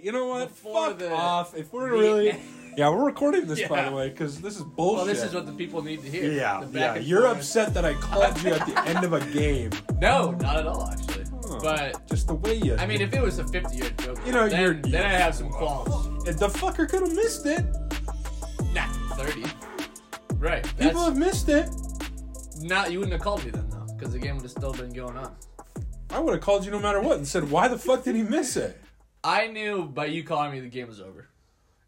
You know what? Before Fuck the- off. If we're the- really, yeah, we're recording this by Yeah. the way because this is bullshit. Well, this is what the people need to hear. Yeah, The back yeah. and You're forth. upset that I called you at the end of a game. No, not at all, actually. Huh. But just the way you. I mean, if it was a 50 year joke, You know, then, you're- then I have some qualms. If the fucker could have missed it. Nah, 30. Right. That's People have missed it. not. You wouldn't have called me then, though, because the game would have still been going on. I would have called you no matter what and said, "Why the fuck did he miss it?" I knew by you calling me the game was over.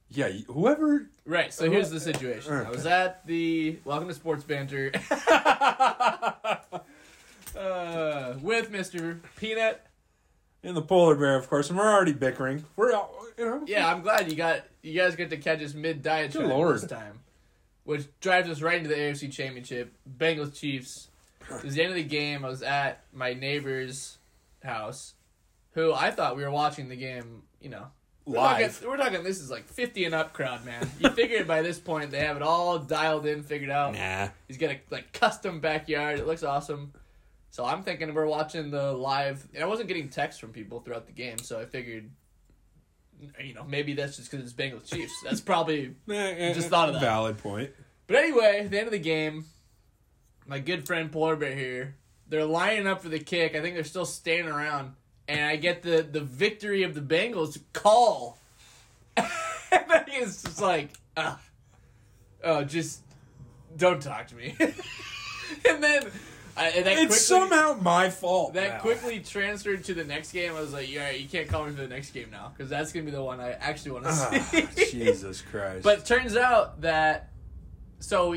Yeah, whoever. Right. So here's the uh, situation. Uh, I was uh. at the Welcome to Sports Banter uh, with Mr. Peanut. and the polar bear, of course, and we're already bickering. We're, out, you know. Yeah, I'm glad you got you guys get to catch us mid diet lord. this time, which drives us right into the AFC Championship. Bengals Chiefs. It was the end of the game. I was at my neighbor's house, who I thought we were watching the game. You know, we're Live. Talking, we're talking. This is like 50 and up crowd, man. You figure by this point they have it all dialed in, figured out. Nah. He's got a like custom backyard. It looks awesome. So I'm thinking we're watching the live. And I wasn't getting texts from people throughout the game, so I figured, you know, maybe that's just because it's Bengals Chiefs. That's probably. Eh, just thought of that. Valid point. But anyway, at the end of the game, my good friend Polar Bear here, they're lining up for the kick. I think they're still standing around, and I get the the victory of the Bengals call. and then he's just like, ah, oh, just don't talk to me. and then I, and that It's quickly, somehow my fault. that now. quickly transferred to the next game. I was like, yeah, you can't call me for the next game now because that's gonna be the one I actually want to Ah, see. Jesus Christ. But it turns out that so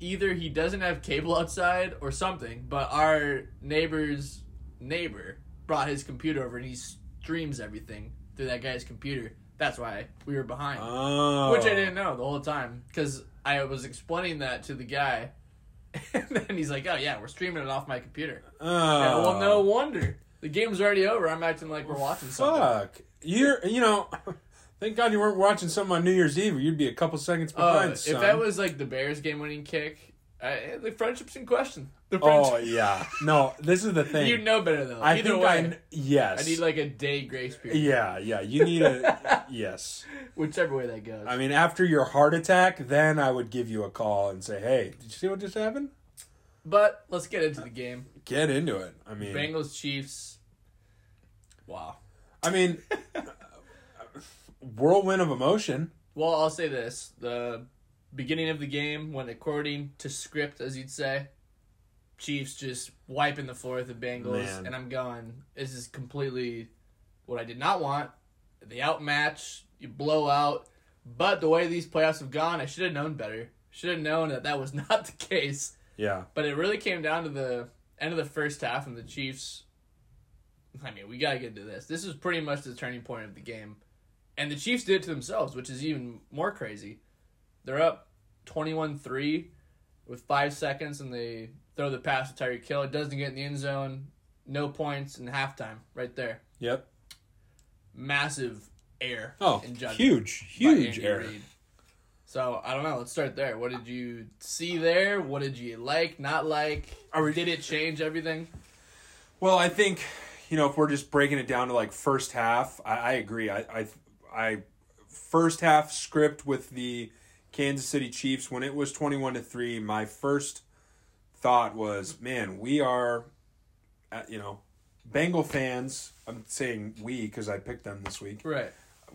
either he doesn't have cable outside or something, but our neighbor's neighbor brought his computer over and he streams everything through that guy's computer. That's why we were behind. oh. Which I didn't oh. know the whole time because I was explaining that to the guy. And then he's like, "Oh yeah, we're streaming it off my computer." Oh. Yeah, well, no oh. wonder. The game's already over. I'm acting like we're watching something. Fuck. You're, you know, thank God you weren't watching something on New Year's Eve or you'd be a couple seconds Oh, behind, if son. that was like the Bears game winning kick, I, the friendship's in question. The Oh, yeah. No, this is the thing. you know better though. I Either think way, I, yes. I need like a day grace period. Yeah, yeah. You need a, yes. Whichever way that goes. I mean, after your heart attack, then I would give you a call and say, hey, did you see what just happened? but let's get into the game. Get into it. I mean, Bengals Chiefs. Wow. I mean, whirlwind of emotion. Well, I'll say this: the beginning of the game, when according to script, as you'd say, Chiefs just wiping the floor with the Bengals, Man. and I'm going, this is completely what I did not want. The outmatch, you blow out. But the way these playoffs have gone, I should have known better. Should have known that that was not the case. Yeah. But it really came down to the end of the first half, and the Chiefs. I mean, we gotta get to this. This is pretty much the turning point of the game, and the Chiefs did it to themselves, which is even more crazy. They're up 21-3 with five seconds, and they throw the pass to Tyreek Hill. It doesn't get in the end zone. No points in halftime. Right there, Yep. massive error. Oh, huge, huge error. So I don't know. Let's start there. What did you see there? What did you like? Not like? We- did it change everything? Well, I think you know if we're just breaking it down to like first half, I, I agree. I, I, I, first half script with the Kansas City Chiefs when it was twenty-one to three. My first thought was, man, we are, uh, you know, Bengal fans. I'm saying we because I picked them this week. Right.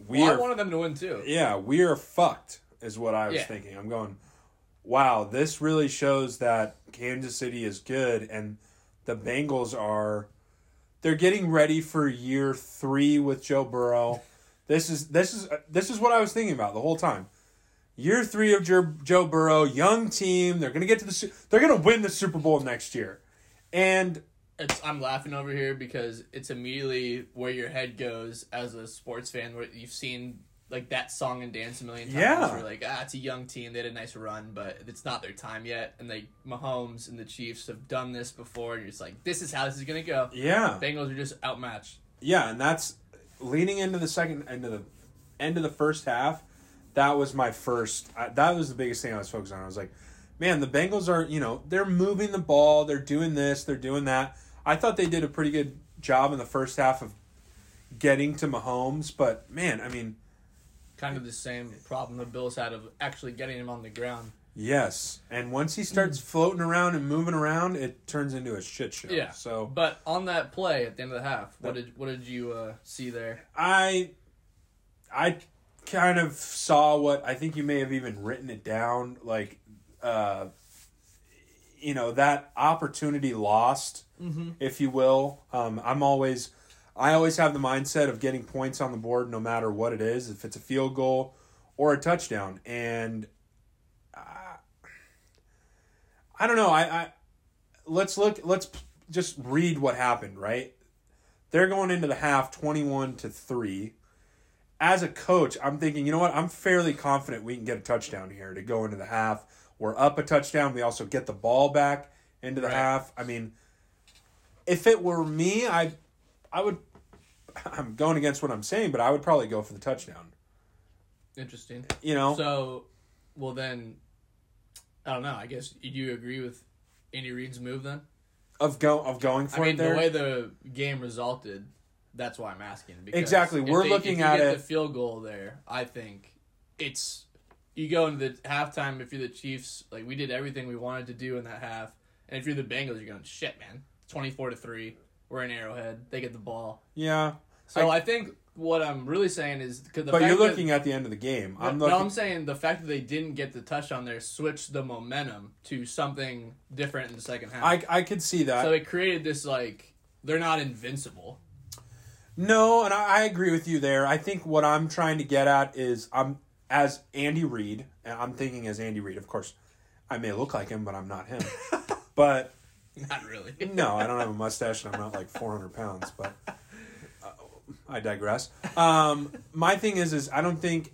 We well, are I wanted them to win too. yeah, we are fucked, is what I was Yeah. thinking. I'm going, wow, this really shows that Kansas City is good, and the Bengals are. They're getting ready for year three with Joe Burrow. This is this is this is what I was thinking about the whole time. Year three of Joe, Joe Burrow, young team. They're gonna get to the. They're gonna win the Super Bowl next year, and It's, I'm laughing over here because it's immediately where your head goes as a sports fan. Where you've seen like that song and dance a million times. Yeah. Where like ah, it's a young team. They had a nice run, but it's not their time yet. And like Mahomes and the Chiefs have done this before. And you're just like, this is how this is gonna go. yeah, Bengals are just outmatched. Yeah, and that's leading into the second into the end of the first half. That was my first. I, that was the biggest thing I was focused on. I was like, man, the Bengals are you know they're moving the ball, they're doing this, they're doing that. I thought they did a pretty good job in the first half of getting to Mahomes, but man, I mean, Kind of the same problem the Bills had of actually getting him on the ground. yes. And once he starts floating around and moving around, it turns into a shit show. Yeah. So But on that play at the end of the half, what did what did you uh, see there? I I kind of saw what I think you may have even written it down like uh you know that opportunity lost if you will. Um I'm always I always have the mindset of getting points on the board no matter what it is if it's a field goal or a touchdown. And uh, I don't know I I let's look let's p- just read what happened right? They're going into the half 21 to 3 as a coach i'm thinking you know what i'm fairly confident we can get a touchdown here to go into the half we're up a touchdown we also get the ball back into the Right. half i mean if it were me i i would i'm going against what i'm saying but i would probably go for the touchdown Interesting. you know So, well then, I don't know. I guess do you agree with Andy Reid's move then? of go of going for I mean, it there the way the game resulted, that's why I'm asking. Because Exactly. We're they- looking if you at get it- The field goal there, I think it's you go into the halftime. If you're the Chiefs, like we did everything we wanted to do in that half, and if you're the Bengals, you're going shit, man. Twenty four to three. We're in Arrowhead. They get the ball. yeah So I- I, think what I'm really saying is because the but you're that- looking at the end of the game i'm no, looking I'm saying the fact that they didn't get the touchdown there switched the momentum to something different in the second half. i i could see that so it created this like they're not invincible. No, and I, I agree with you there. I think what I'm trying to get at is I'm as Andy Reid, and I'm thinking as Andy Reid. Of course, I may look like him, but I'm not him. but Not really. no, I don't have a mustache, and I'm not like 400 pounds. But uh, I digress. Um, my thing is, is I don't think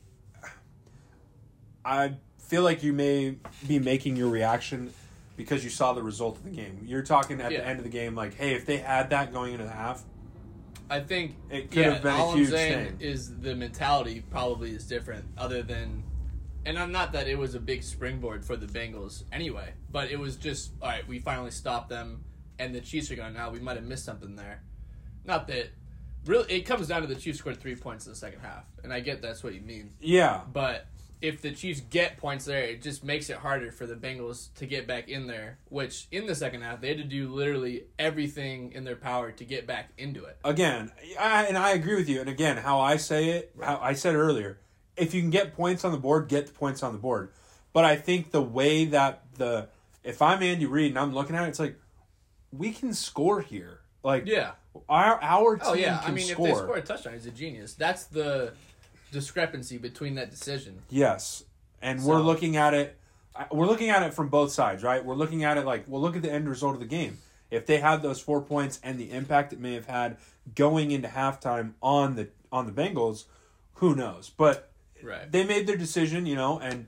I feel like you may be making your reaction because you saw the result of the game. You're talking at Yeah. the end of the game, like, hey, if they had that going into the half, I think It could have been a all huge I'm saying thing. is the mentality probably is different. Other than, and I'm not that it was a big springboard for the Bengals anyway, but it was just all right. We finally stopped them, and the Chiefs are going now. We might have missed something there. Not that. Really, it comes down to the Chiefs scored three points in the second half, and I get that's what you mean. yeah, But if the Chiefs get points there, it just makes it harder for the Bengals to get back in there. Which in the second half, they had to do literally everything in their power to get back into it. again, I, and I agree with you. And again, how I say it, how I said earlier, if you can get points on the board, get the points on the board. But I think the way that the if I'm Andy Reid and I'm looking at it, it's like we can score here. Like Yeah. our our team Oh yeah. I mean, score. if they score a touchdown, he's a genius. That's the discrepancy between that decision. Yes, and we're looking at it. We're looking at it from both sides, right? We're looking at it like, well, look at the end result of the game. If they had those four points and the impact it may have had going into halftime on the on the Bengals, who knows? But Right. they made their decision, you know, and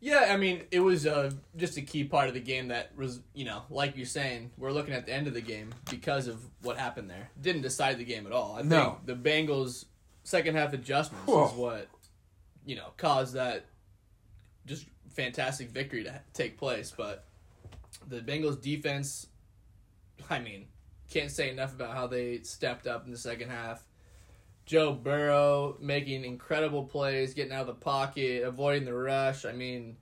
Yeah, I mean, it was uh, just a key part of the game that was, you know, like you're saying, we're looking at the end of the game because of what happened there. Didn't decide the game at all. I No. think the Bengals' second half adjustments Whoa. is what, you know, caused that just fantastic victory to take place. But the Bengals' defense, I mean, can't say enough about how they stepped up in the second half. Joe Burrow making incredible plays, getting out of the pocket, avoiding the rush. I mean,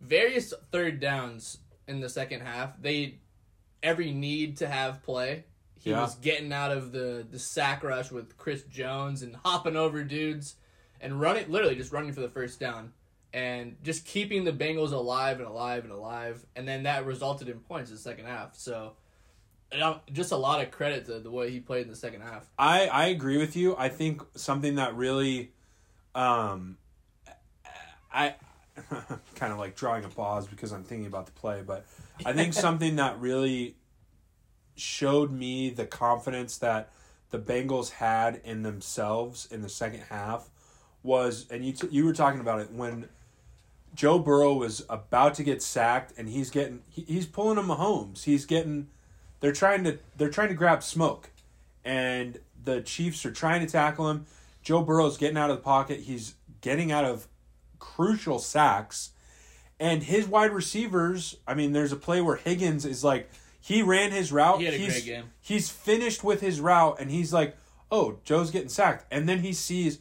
various third downs in the second half. They every need to have play. He Yeah. was getting out of the the sack rush with Chris Jones and hopping over dudes and running literally just running for the first down and just keeping the Bengals alive and alive and alive and then that resulted in points in the second half. So just a lot of credit to the way he played in the second half. I I agree with you. I think something that really, um, I kind of like drawing a pause because I'm thinking about the play, but I think something that really showed me the confidence that the Bengals had in themselves in the second half was, and you t- you were talking about it when Joe Burrow was about to get sacked, and he's getting he, he's pulling a Mahomes. He's getting they're trying to they're trying to grab smoke, and the Chiefs are trying to tackle him. Joe Burrow's getting out of the pocket. He's getting out of crucial sacks, and his wide receivers. I mean, there's a play where Higgins is like he ran his route. He had a he's, great game. He's finished with his route, and he's like, oh, Joe's getting sacked. And then he sees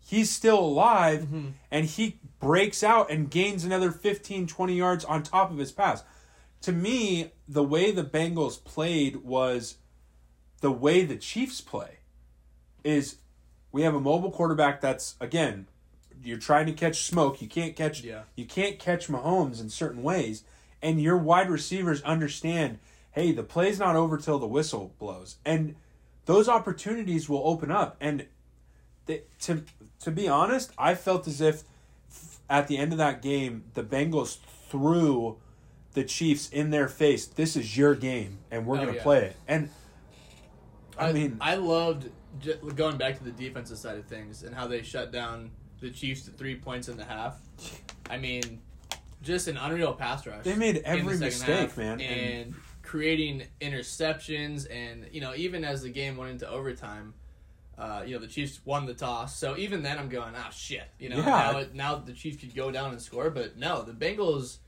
he's still alive Mm-hmm. and he breaks out and gains another 15, 20 yards on top of his pass. To me, the way the Bengals played was the way the Chiefs play is we have a mobile quarterback that's again you're trying to catch smoke you can't catch Yeah. you can't catch Mahomes in certain ways and your wide receivers understand hey the play's not over till the whistle blows and those opportunities will open up and they, to to be honest I felt as if at the end of that game the Bengals threw the Chiefs in their face this is your game and we're Oh, going to yeah. play it and I mean I loved going back to the defensive side of things and how they shut down the Chiefs to three points in the half. I mean, just an unreal pass rush. They made in the every mistake, half, man, and, and- creating interceptions. And you know, even as the game went into overtime, uh, you know, the Chiefs won the toss. So even then, I'm going, ah, shit. You know, Yeah. now it, now the Chiefs could go down and score, but no, the Bengals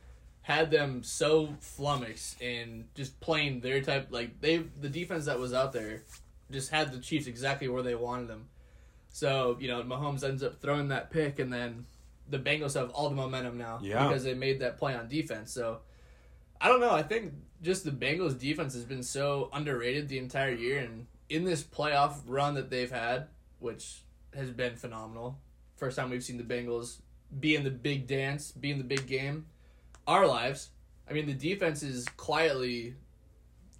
had them so flummoxed and just playing their type like they the defense that was out there just had the Chiefs exactly where they wanted them. So, you know, Mahomes ends up throwing that pick and then the Bengals have all the momentum now Yeah. because they made that play on defense. So, I don't know, I think just the Bengals defense has been so underrated the entire year and in this playoff run that they've had, which has been phenomenal. First time we've seen the Bengals be in the big dance, be in the big game our lives. I mean, the defense is quietly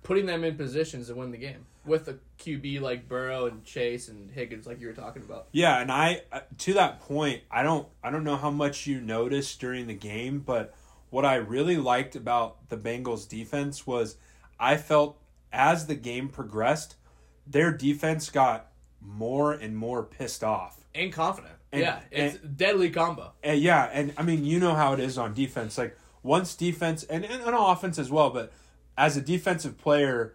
putting them in positions to win the game with a QB like Burrow and Chase and Higgins, like you were talking about. Yeah, and I uh, to that point, I don't I don't know how much you noticed during the game, but what I really liked about the Bengals defense was I felt as the game progressed, their defense got more and more pissed off. And confident. And- yeah, it's deadly combo. And yeah, and I mean, you know how it is on defense. Like once defense and, and on offense as well, but as a defensive player,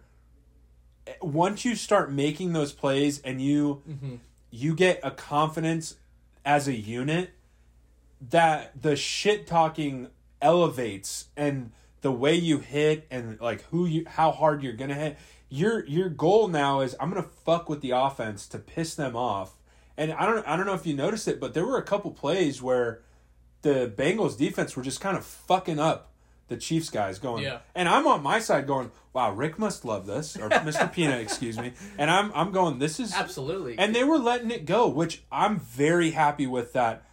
eh, once you start making those plays and you you get a confidence as a unit that the shit talking elevates and the way you hit and like who you how hard you're gonna hit your your goal now is i'm gonna fuck with the offense to piss them off and i don't i don't know if you noticed it but there were a couple plays where the bengals defense were just kind of fucking up the chiefs guys going Yeah. and i'm on my side going wow rick must love this or mr peanut excuse me and i'm i'm going this is Absolutely. and they were letting it go, which I'm very happy with that.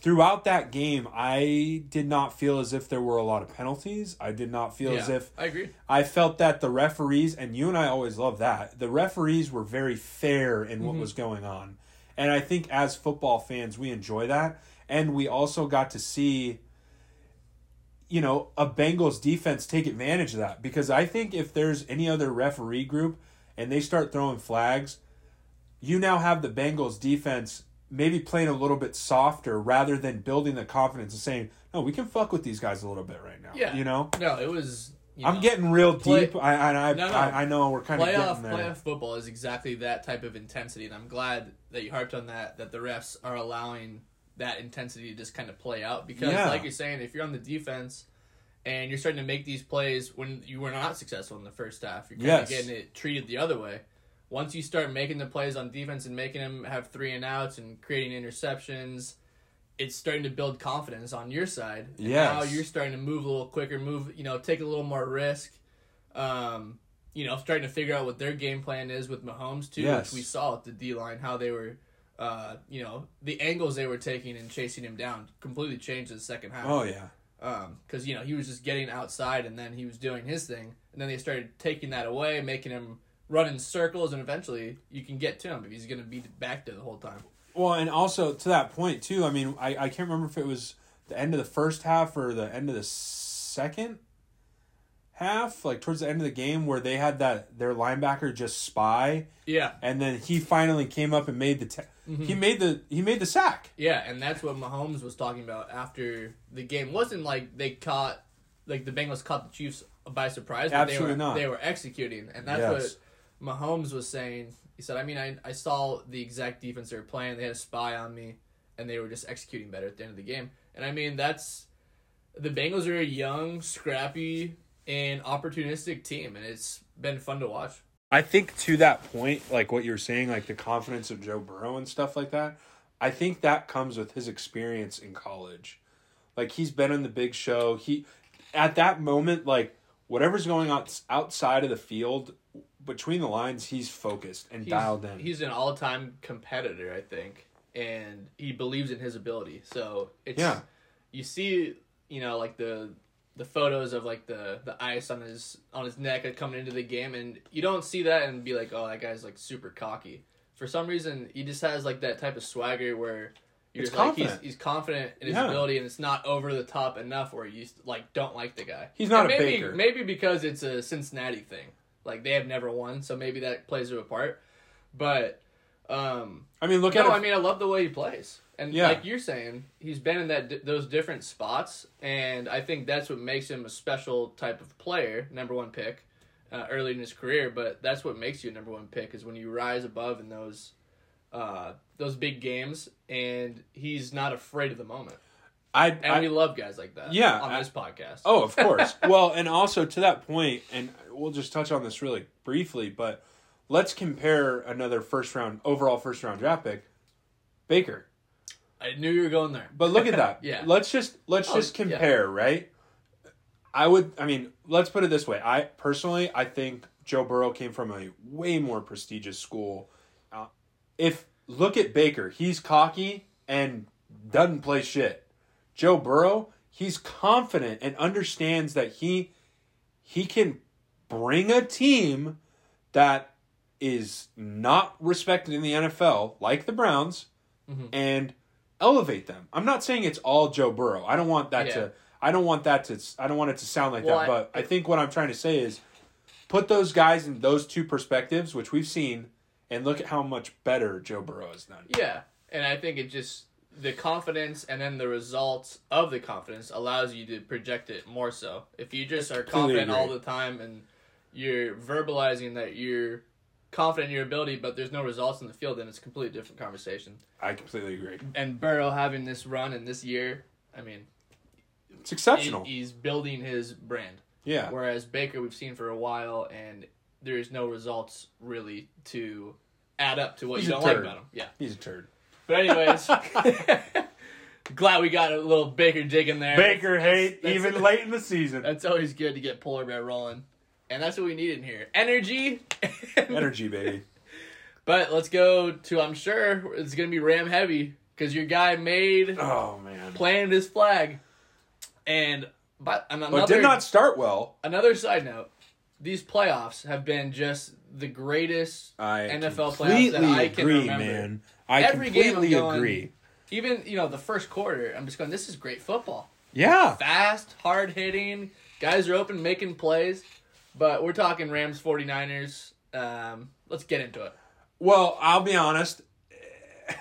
Throughout that game, I did not feel as if there were a lot of penalties. I did not feel as if I agree. I felt that the referees, and you and I always love that, the referees were very fair in Mm-hmm. what was going on. And I think as football fans, we enjoy that. And we also got to see, you know, a Bengals defense take advantage of that. Because I think if there's any other referee group and they start throwing flags, you now have the Bengals defense maybe playing a little bit softer rather than building the confidence and saying, no, we can fuck with these guys a little bit right now. Yeah. You know? No, it was. I'm know, getting real play- deep. I I, I, No, no. I I know we're kind of playoff getting there. playoff football is exactly that type of intensity, and I'm glad that you harped on that. That the refs are allowing that intensity to just kind of play out because, Yeah. like you're saying, if you're on the defense and you're starting to make these plays when you were not successful in the first half, you're kind Yes. of getting it treated the other way. Once you start making the plays on defense and making them have three and outs and creating interceptions, it's starting to build confidence on your side. Yeah. Now you're starting to move a little quicker, move, you know, take a little more risk. Um, you know, starting to figure out what their game plan is with Mahomes too, Yes. which we saw at the D line how they were, uh, you know, the angles they were taking and chasing him down completely changed in the second half. Oh yeah. because you know he was just getting outside and then he was doing his thing, and then they started taking that away, making him run in circles, and eventually you can get to him if he's going to be back there the whole time. Well, and also to that point too. I mean, I I can't remember if it was the end of the first half or the end of the second half, like towards the end of the game, where they had that their linebacker just spy, Yeah, and then he finally came up and made the ta- Mm-hmm. he made the he made the sack. Yeah, and that's what Mahomes was talking about after the game. It wasn't like they caught, like the Bengals caught the Chiefs by surprise. But Absolutely they were, not. They were executing, and that's Yes. what Mahomes was saying. He said, "I mean, I I saw the exact defense they were playing. They had a spy on me, and they were just executing better at the end of the game. And I mean, that's the Bengals are a young, scrappy, and opportunistic team, and it's been fun to watch. I think to that point, like what you're saying, like the confidence of Joe Burrow and stuff like that, I think that comes with his experience in college. Like he's been in the big show. He at that moment, like whatever's going on outside of the field, between the lines, he's focused and He's, dialed in. he's an all-time competitor, I think, and he believes in his ability. So it's Yeah. you see, you know, like the the photos of like the the ice on his on his neck coming into the game, and you don't see that and be like, oh, that guy's like super cocky. For some reason, he just has like that type of swagger where you're It's just like he's confident. he's confident in his Yeah. ability, and it's not over the top enough where you like don't like the guy. He's not And a maybe, Baker. Maybe because it's a Cincinnati thing, like they have never won, so maybe that plays a part. But um, I mean, look no, at No, I mean I love the way he plays, and Yeah. like you're saying, he's been in that those different spots, and I think that's what makes him a special type of player, number one pick, uh, early in his career. But that's what makes you a number one pick is when you rise above in those uh, those big games, and he's not afraid of the moment. I, And I we love guys like that. Yeah, on I- this podcast. Oh, of course. well, and also to that point, and we'll just touch on this really briefly, but let's compare another first round overall first round draft pick, Baker. I knew you were going there. But look at that. Yeah. Let's just let's Oh, just yeah. compare, right? I would I mean, let's put it this way. I personally I think Joe Burrow came from a way more prestigious school. Uh, if look at Baker, he's cocky and doesn't play shit. Joe Burrow, he's confident and understands that he he can bring a team that is not respected in the NFL, like the Browns, Mhm. and elevate them. I'm not saying it's all Joe Burrow. I don't want that Yeah. to. I don't want that to. I don't want it to sound like Well, that. I- but I think what I'm trying to say is, put those guys in those two perspectives, which we've seen, and look at how much better Joe Burrow has done. Yeah, and I think it just the confidence and then the results of the confidence allows you to project it more so. If you just are confident all the time and you're verbalizing that you're confident in your ability, but there's no results in the field, then it's a completely different conversation. I completely agree. And Burrow having this run in this year, I mean, It's he- exceptional. he's building his brand. yeah. Whereas Baker, we've seen for a while, and there's no results really to add up to what He's you don't like about him. Yeah. He's a turd. But anyways, glad we got a little Baker dig in there. Baker That's- hate that's- even late in the season. That's always good to get polar bear rolling, and that's what we need in here: energy. Energy, baby. But let's go to. I'm sure it's gonna be Ram heavy because your guy made Oh man. planted his flag, and but and But did not start well. another side note. These playoffs have been just the greatest I NFL playoffs that I can agree, remember. man. I Every game completely going- agree. even you know the first quarter i'm just going this is great football Yeah. fast hard hitting guys are open making plays but we're talking rams 49ers um, let's get into it Well, I'll be honest.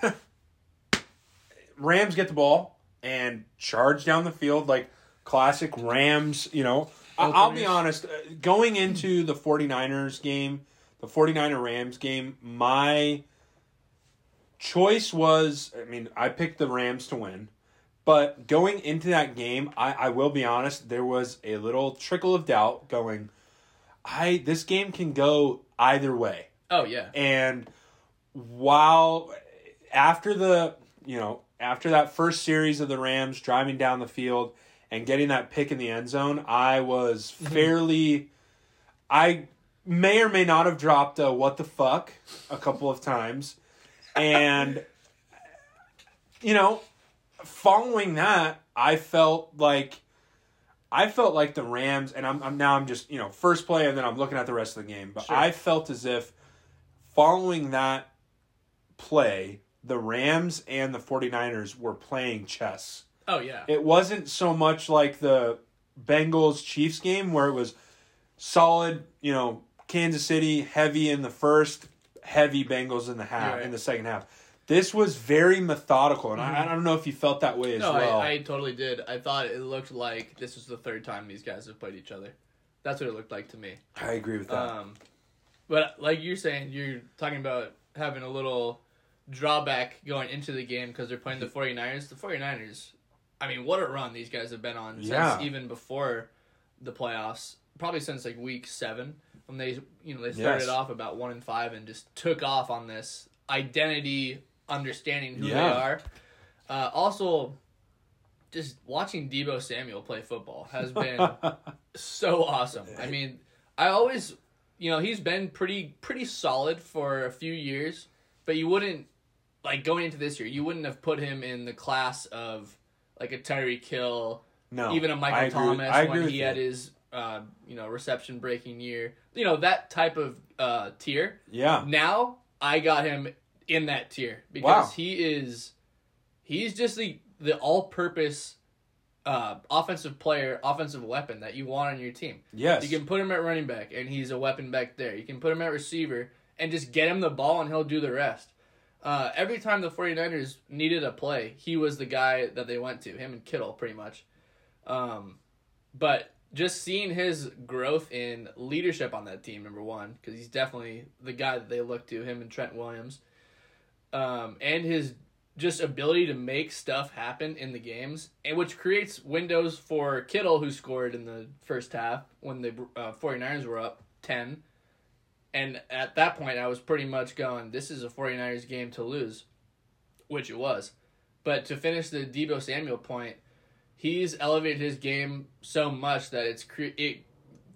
Rams get the ball and charge down the field like classic Rams, you know. I- I'll be honest, uh, going into the 49ers game, the 49er Rams game, my choice was I mean, I picked the Rams to win. But going into that game, I, I will be honest, there was a little trickle of doubt going, I this game can go either way. oh yeah And while after the you know after that first series of the Rams driving down the field and getting that pick in the end zone, I was mm-hmm. fairly I may or may not have dropped a what the fuck a couple of times. And you know, following that, I felt like I felt like the Rams, and I'm, I'm now I'm just you know first play, and then I'm looking at the rest of the game. But Sure. I felt as if following that play, the Rams and the 49ers were playing chess. oh yeah It wasn't so much like the Bengals Chiefs game where it was solid, you know, Kansas City heavy in the first, heavy Bengals in the half right. in the second half. This was very methodical, and I, I don't know if you felt that way as no well. I, I totally did i thought it looked like this was the third time these guys have played each other that's what it looked like to me I agree with that. Um, but like you're saying, you're talking about having a little drawback going into the game because they're playing the 49ers. The 49ers, I mean, what a run these guys have been on Yeah. since even before the playoffs, probably since like week seven. When they you know they started Yes. off about one and five and just took off on this identity understanding who they are. Uh, also, just watching Debo Samuel play football has been so awesome. I mean, I always, you know, he's been pretty pretty solid for a few years, but you wouldn't like going into this year, you wouldn't have put him in the class of like a Tyreek Hill, no, even a Michael with- Thomas agree when he had his uh, you know reception breaking year. You know that type of uh, tier. Yeah, Now I got him in that tier because Wow. he is he's just the the all purpose uh, offensive player, offensive weapon that you want on your team. yes, You can put him at running back and he's a weapon back there. You can put him at receiver and just get him the ball and he'll do the rest. Uh, every time the 49ers needed a play, he was the guy that they went to, him and Kittle pretty much. Um, but just seeing his growth in leadership on that team, number one, because he's definitely the guy that they look to, him and Trent Williams, um, and his just ability to make stuff happen in the games, and which creates windows for Kittle, who scored in the first half when the uh, 49ers were up 10. And at that point, I was pretty much going, this is a 49ers game to lose, which it was. But to finish the Debo Samuel point, he's elevated his game so much that it's cre- it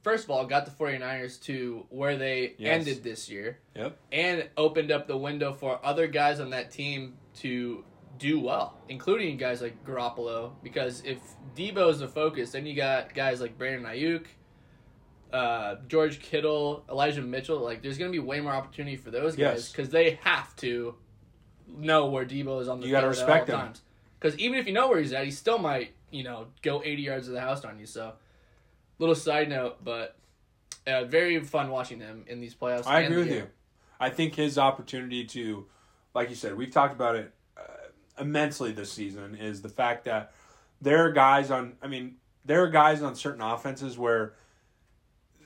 first of all got the 49ers to where they Yes. ended this year Yep. and opened up the window for other guys on that team to do well, including guys like Garoppolo. Because if Debo's the focus, then you got guys like Brandon Aiyuk, uh, George Kittle, Elijah Mitchell. Like, there's going to be way more opportunity for those guys Yes. because they have to know where Debo is on the You field at respect all him. times. Because even if you know where he's at, he still might, you know, go 80 yards of the house on you. So, little side note, but uh, very fun watching him in these playoffs. I agree with game. you. I think his opportunity to, like you said, we've talked about it uh, immensely this season. Is the fact that there are guys on. I mean, there are guys on certain offenses where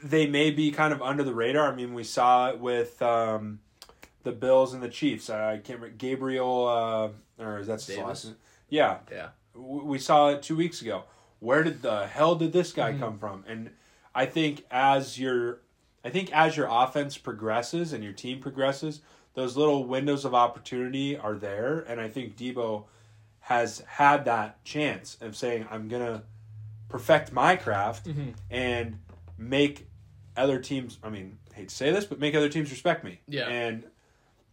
they may be kind of under the radar. I mean, we saw it with um, the Bills and the Chiefs. I can't remember Gabriel, uh, or is that Davis? Yeah, Yeah. We saw it two weeks ago. Where did the hell did this guy mm-hmm. come from? And I think as your, I think as your offense progresses and your team progresses, those little windows of opportunity are there. And I think Debo has had that chance of saying, "I'm gonna perfect my craft mm-hmm. and make other teams." I mean, I hate to say this, but make other teams respect me. Yeah. And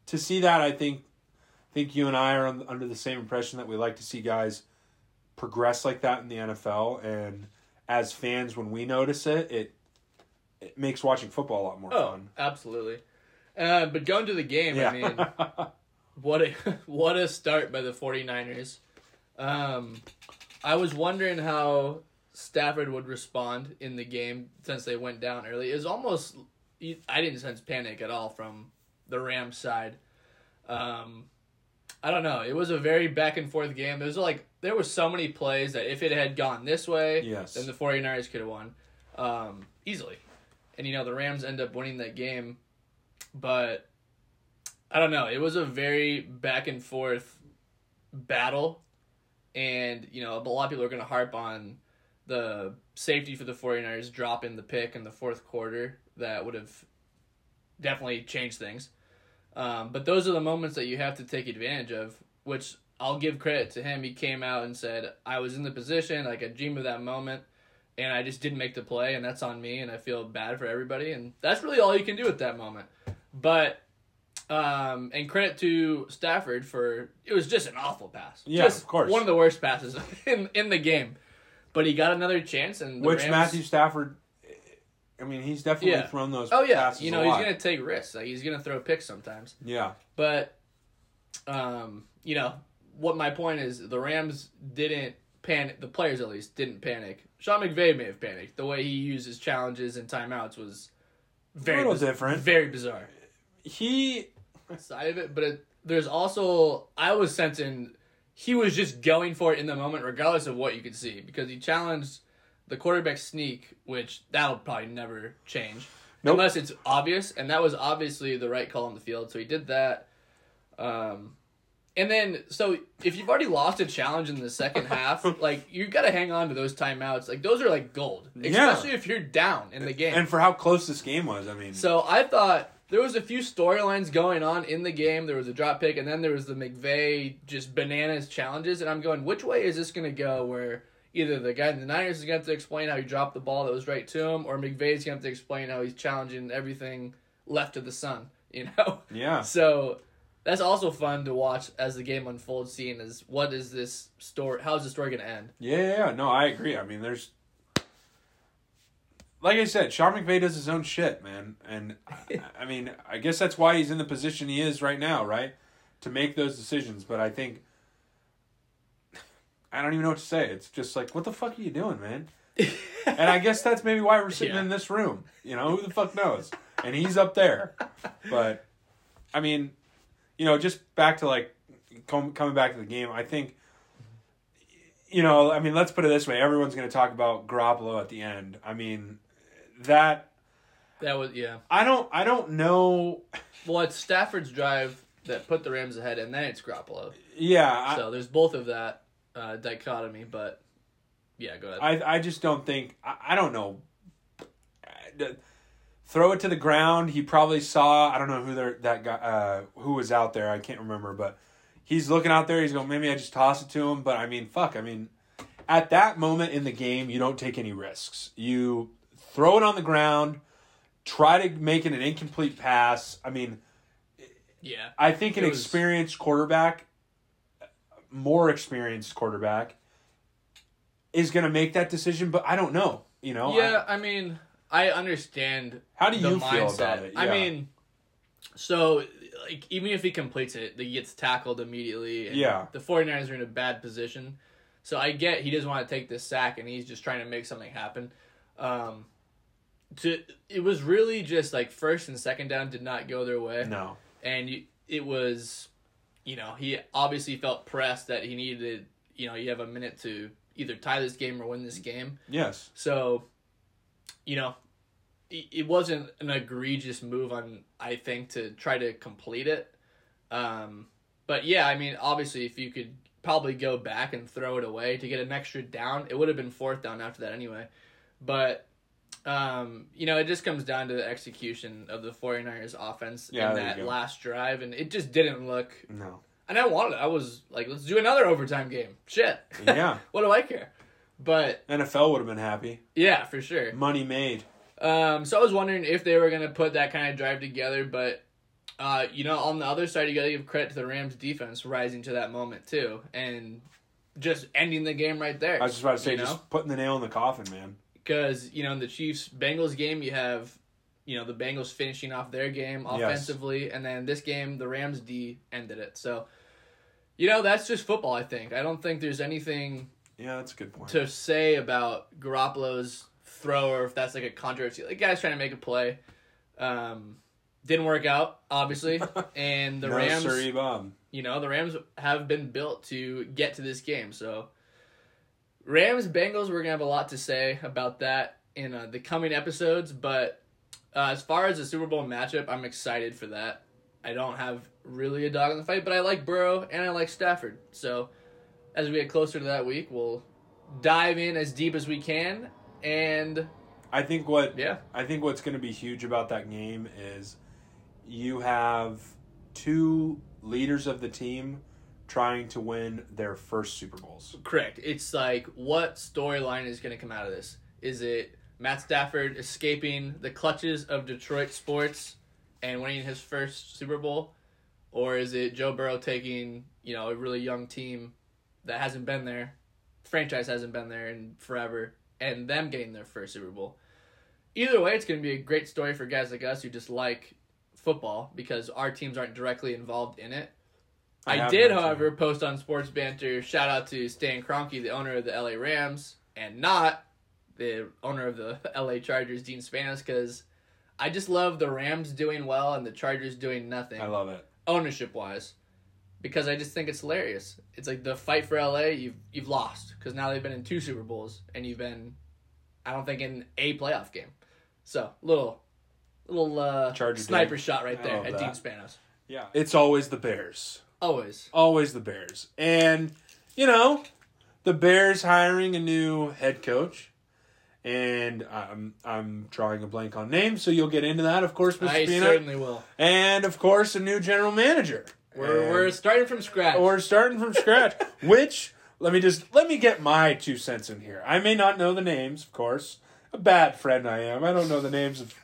to see that, I think, I think you and I are on, under the same impression that we like to see guys progress like that in the NFL. And as fans, when we notice it, it it makes watching football a lot more Oh, fun. absolutely. Uh, but going to the game, I mean, what a what a start by the 49ers. Um, I was wondering how Stafford would respond in the game since they went down early. It was almost I didn't sense panic at all from the Rams side. Um, I don't know. It was a very back and forth game. There was like there were so many plays that if it had gone this way, Yes. then the 49ers could have won um, easily. And you know the Rams end up winning that game, but I don't know. It was a very back and forth battle, and you know a lot of people are going to harp on the safety for the 49ers dropping the pick in the fourth quarter that would have definitely changed things. Um, but those are the moments that you have to take advantage of, which I'll give credit to him. He came out and said, I was in the position, like I dreamed of that moment, and I just didn't make the play, and that's on me, and I feel bad for everybody. And that's really all you can do at that moment. But, um, and credit to Stafford for, it was just an awful pass. Yeah, Just of course. One of the worst passes in, in the game. But he got another chance, and Which Rams, Matthew Stafford, I mean, he's definitely Yeah. thrown those. Oh, yeah. passes You know, he's to take risks. Like, he's going to throw picks sometimes. Yeah, But, um, you know, what my point is, the Rams didn't panic. The players, at least, didn't panic. Sean McVay may have panicked. The way he used his challenges and timeouts was very little biz- different. Very bizarre he. side of it. But it, there's also I was sensing he was just going for it in the moment, regardless of what you could see, because he challenged the quarterback sneak, which that'll probably never change Nope. unless it's obvious, and that was obviously the right call on the field. So he did that. Um, and then so if you've already lost a challenge in the second half, like you've got to hang on to those timeouts. Like those are like gold, Yeah. especially if you're down in the game. And for how close this game was, I mean, So I thought there was a few storylines going on in the game. There was a drop pick, and then there was the McVay just bananas challenges. And I'm going, which way is this going to go? Where either the guy in the Niners is going to have to explain how he dropped the ball that was right to him, or McVay's going to have to explain how he's challenging everything left of the sun. You know. yeah, So that's also fun to watch as the game unfolds. Seeing is what is this story? How is the story going to end? yeah, yeah, yeah. No, I agree. I mean, there's. Like I said, Sean McVay does his own shit, man, and I, I mean, I guess that's why he's in the position he is right now, right, to make those decisions. But I think I don't even know what to say. It's just like, what the fuck are you doing, man? and I guess that's maybe why we're sitting Yeah. in this room. You know, who the fuck knows? And he's up there. But I mean, you know, just back to like com- coming back to the game. I think, you know, I mean, let's put it this way: everyone's going to talk about Garoppolo at the end. I mean, that That was yeah. I don't, I don't know. Well, it's Stafford's drive that put the Rams ahead, and then it's Garoppolo. Yeah, I, So there's both of that uh, dichotomy, but yeah, go ahead. I I just don't think I, I don't know. Throw it to the ground. He probably saw. I don't know who there that guy uh, who was out there. I can't remember, but he's looking out there. He's going. Maybe I just toss it to him. But I mean, fuck. I mean, at that moment in the game, you don't take any risks. You throw it on the ground. Try to make it an incomplete pass. I mean, yeah, I think an was- experienced quarterback, more experienced quarterback, is going to make that decision. But I don't know. You know. I- yeah. I mean, I understand. How do you feel mindset. about it? I mean, so like even if he completes it, he gets tackled immediately. And Yeah. the 49ers are in a bad position. So I get he doesn't want to take this sack, and he's just trying to make something happen. Um, to it was really just like first and second down did not go their way. no. and you, it was, you know, he obviously felt pressed that he needed, you know, you have a minute to either tie this game or win this game. Yes. So, you know, it, it wasn't an egregious move on I think to try to complete it. Um, but yeah, I mean, obviously, if you could probably go back and throw it away to get an extra down, it would have been fourth down after that anyway. But um, you know, it just comes down to the execution of the 49ers offense Yeah, in that last drive, and it just didn't look. No. And I wanted, I was like, let's do another overtime game. Shit. Yeah. what do I care? But NFL would have been happy. yeah, for sure. Money made. Um, so I was wondering if they were gonna put that kind of drive together, but uh, you know, on the other side, you gotta give credit to the Rams defense rising to that moment too, and just ending the game right there. I was just about to say, you know? just putting the nail in the coffin, man. because you know in the Chiefs Bengals game you have you know the Bengals finishing off their game Yes. offensively, and then this game the Rams D ended it. So you know that's just football. I think I don't think there's anything Yeah, that's a good point. to say about Garoppolo's throw or if that's like a controversy. like guy's trying to make a play. Um, didn't work out, obviously, and the no, Rams sorry, Bob. you know, the Rams have been built to get to this game. So, Rams Bengals, we're gonna have a lot to say about that in uh, the coming episodes. But uh, as far as the Super Bowl matchup, I'm excited for that. I don't have really a dog in the fight, but I like Burrow and I like Stafford. So, as we get closer to that week, we'll dive in as deep as we can. And I think what yeah, I think what's going to be huge about that game is you have two leaders of the team trying to win their first Super Bowls. Correct. It's like what storyline is going to come out of this? Is it Matt Stafford escaping the clutches of Detroit sports and winning his first Super Bowl, or is it Joe Burrow taking you know a really young team that hasn't been there, franchise hasn't been there in forever, and them getting their first Super Bowl? Either way, it's going to be a great story for guys like us who just like football because our teams aren't directly involved in it. I I, did, however, post on Sports Banter. Shout out to Stan Kroenke, the owner of the LA Rams, and not the owner of the LA Chargers, Dean Spanos, because I just love the Rams doing well and the Chargers doing nothing I love it. ownership wise, because I just think it's hilarious. It's like the fight for LA, you've you've lost because now they've been in two Super Bowls and you've been, I don't think in a playoff game. So little, little uh, Charger sniper dig. shot right there at that. Dean Spanos. Yeah. It's always the Bears. Always. always the Bears. And, you know, the Bears hiring a new head coach. And I'm I'm drawing a blank on names, so you'll get into that, of course, Mr. I Peanut. certainly will. And of course, a new general manager. We're, we're starting from scratch. we're starting from scratch. which let me just let me get my two cents in here. I may not know the names, of course. A bad friend I am. I don't know the names of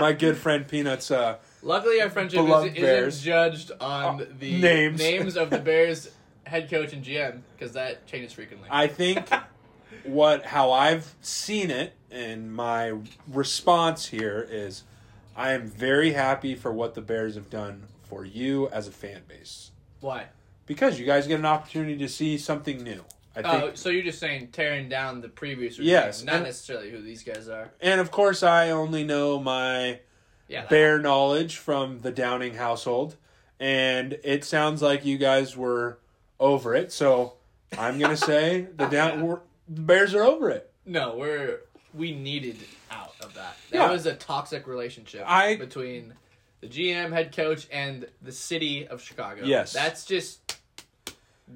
my good friend Peanuts. Uh, Luckily, our friendship isn't, isn't judged on Uh, the names. of the Bears head coach and GM because that changes frequently. I think what how I've seen it and my response here is I am very happy for what the Bears have done for you as a fan base. Why? Because you guys get an opportunity to see something new. I oh, think Oh, so you're just saying tearing down the previous regime, Yes, not and- necessarily who these guys are. and of course I only know my Yeah, bear knowledge from the Downing household and it sounds like you guys were over it. So I'm going to say the down the Bears are over it. No, we're we needed out of that. That Yeah. was a toxic relationship I- between the GM, head coach, and the city of Chicago. Yes. that's just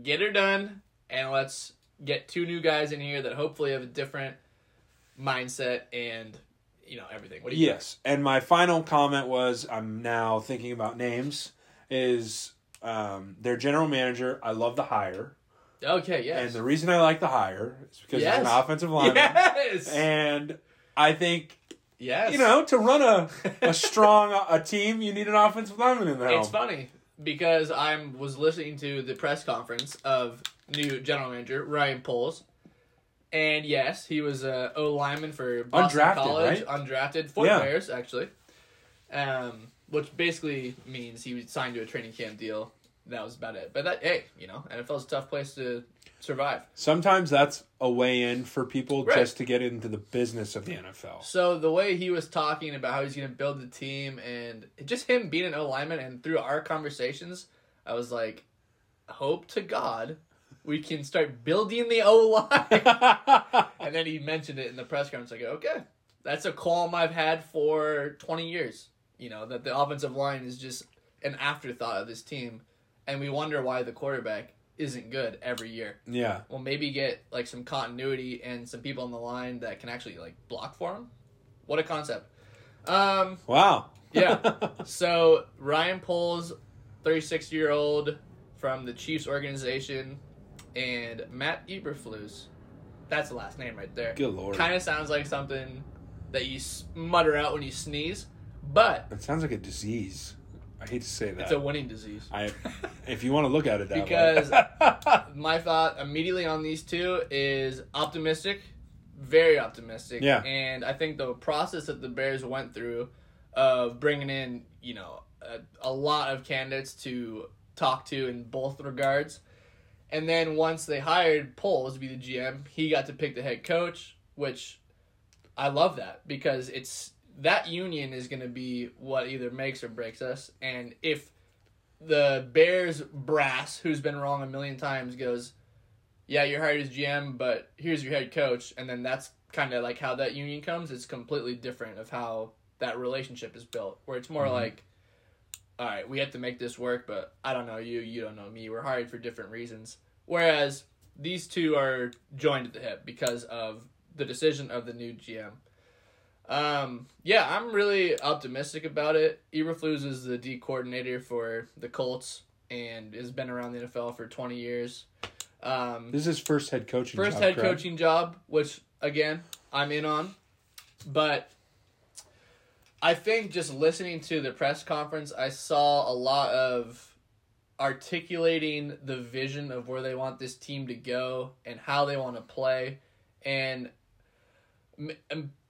get her done, and let's get two new guys in here that hopefully have a different mindset and you know everything. What do you? Yes, and my final comment was I'm now thinking about names. Is um, their general manager? I love the hire, Okay. Yes. and the reason I like the hire is because Yes. he's an offensive lineman, yes. and I think yes. you know to run a a strong a team, you need an offensive lineman in there. It's funny because I was listening to the press conference of new general manager Ryan Poles, and yes, he was a O lineman for Boston Undrafted, College, right? undrafted four Yeah. Bears actually, um, which basically means he was signed to a training camp deal. That was about it. But that hey, you know, NFL's a tough place to survive. Sometimes that's a way in for people Right. just to get into the business of the NFL. So the way he was talking about how he's going to build the team and just him being an O lineman and through our conversations, I was like, hope to God we can start building the O line. and then he mentioned it in the press conference. Like, okay, that's a qualm I've had for 20 years. You know, that the offensive line is just an afterthought of this team. And we wonder why the quarterback isn't good every year. yeah, Well, maybe get like some continuity and some people on the line that can actually like block for him. What a concept. Um, wow. Yeah. so Ryan Poles, 36 year old from the Chiefs organization, and Matt Eberflus. That's the last name right there. Good lord. Kind of sounds like something that you mutter out when you sneeze, but It sounds like a disease. I hate to say that. it's a winning disease. I, if you want to look at it that Because- way. my thought immediately on these two is optimistic, very optimistic. Yeah. And I think the process that the Bears went through of bringing in, you know, a, a lot of candidates to talk to in both regards. And then once they hired Poles to be the GM, he got to pick the head coach, which I love that because it's that union is going to be what either makes or breaks us. And if the Bears brass, who's been wrong a million times, goes, "Yeah, you're hired as GM, but here's your head coach," and then that's kind of like how that union comes. It's completely different of how that relationship is built, where it's more Mhm. like, "All right, we have to make this work, but I don't know you, you don't know me. We're hired for different reasons." Whereas these two are joined at the hip because of the decision of the new GM. Um, yeah, I'm really optimistic about it. Eberflus is the D coordinator for the Colts and has been around the NFL for 20 years. Um, this is his first head coaching. first job, head correct? coaching job, which again I'm in on, but I think just listening to the press conference, I saw a lot of articulating the vision of where they want this team to go and how they want to play, and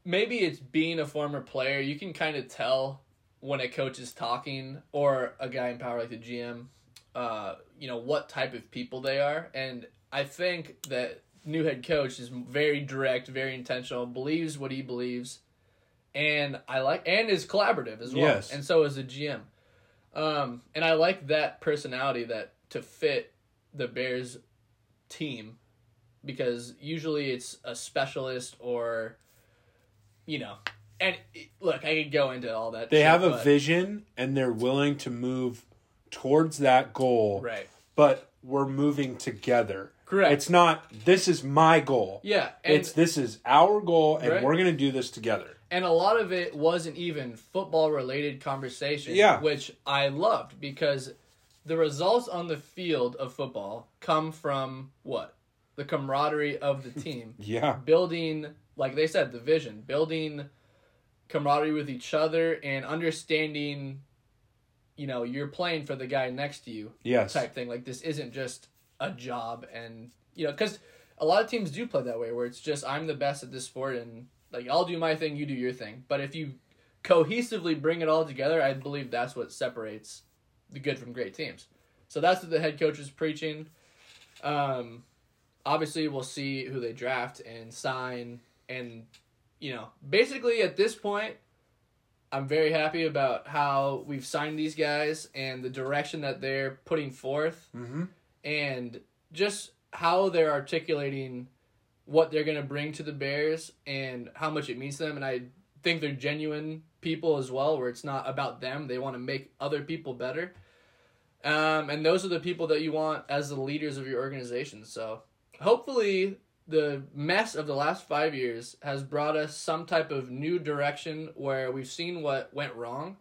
maybe it's being a former player, you can kind of tell when a coach is talking or a guy in power like the GM, uh, you know what type of people they are, and I think that new head coach is very direct, very intentional, believes what he believes, and I like and is collaborative as well, Yes. and so is the GM, um, and I like that personality that to fit the Bears team because usually it's a specialist or you know and look i could go into all that They shit, have a but- vision and they're willing to move towards that goal right but we're moving together. Correct. It's not this is my goal. Yeah, it's this is our goal and Right. we're going to do this together. and a lot of it wasn't even football related conversation. Yeah. which I loved because the results on the field of football come from what the camaraderie of the team. Yeah. building like they said the vision building camaraderie with each other and understanding you know you're playing for the guy next to you Yes. type thing. Like this isn't just a job and you know because a lot of teams do play that way where it's just i'm the best at this sport and like i'll do my thing you do your thing. But if you cohesively bring it all together i believe that's what separates the good from great teams. So that's what the head coach is preaching. Um obviously we'll see who they draft and sign and you know basically at this point i'm very happy about how we've signed these guys and the direction that they're putting forth. Mm-hmm. and just how they're articulating what they're going to bring to the bears and how much it means to them. And i think they're genuine people as well where it's not about them. They want to make other people better. Um, and those are the people that you want as the leaders of your organization. So hopefully the mess of the last five years has brought us some type of new direction where we've seen what went wrong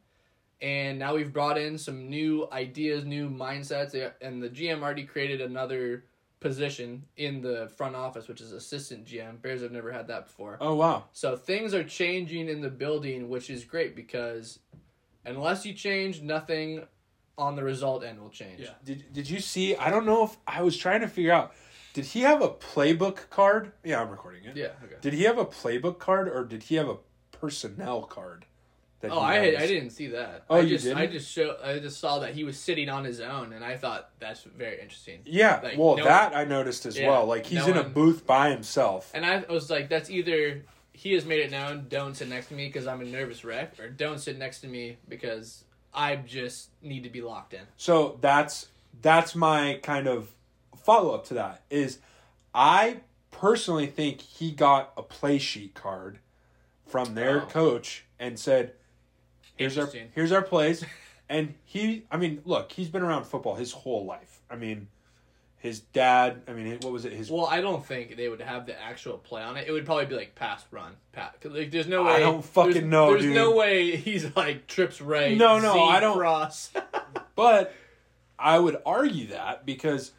and now we've brought in some new ideas new mindsets and the gm already created another position in the front office which is assistant gm bears have never had that before Oh wow. so things are changing in the building which is great because unless you change nothing on the result end will change Yeah. Did Did you see? I don't know if I was trying to figure out. Did he have a playbook card? Yeah, I'm recording it. yeah okay Did he have a playbook card or did he have a personnel card? That Oh, he I had. I didn't see that. Oh, I you just I didn't? just show I just saw that he was sitting on his own, and I thought that's very interesting. Yeah, Like, well, no that I noticed as Yeah, well. Like he's no in a one- booth by himself. And I was like, that's either he has made it known, don't sit next to me because I'm a nervous wreck, or don't sit next to me because I just need to be locked in. So that's that's my kind of follow up to that is I personally think he got a play sheet card from their Oh. coach and said, "Here's our here's our plays." and he, I mean, look, he's been around football his whole life. I mean, his dad. I mean, what was it? His Well, I don't think they would have the actual play on it. It would probably be like pass run, pass. Like, there's no way. I don't fucking there's, know, There's dude. no way he's like trips right. No, no, Z I don't- cross. But I would argue that because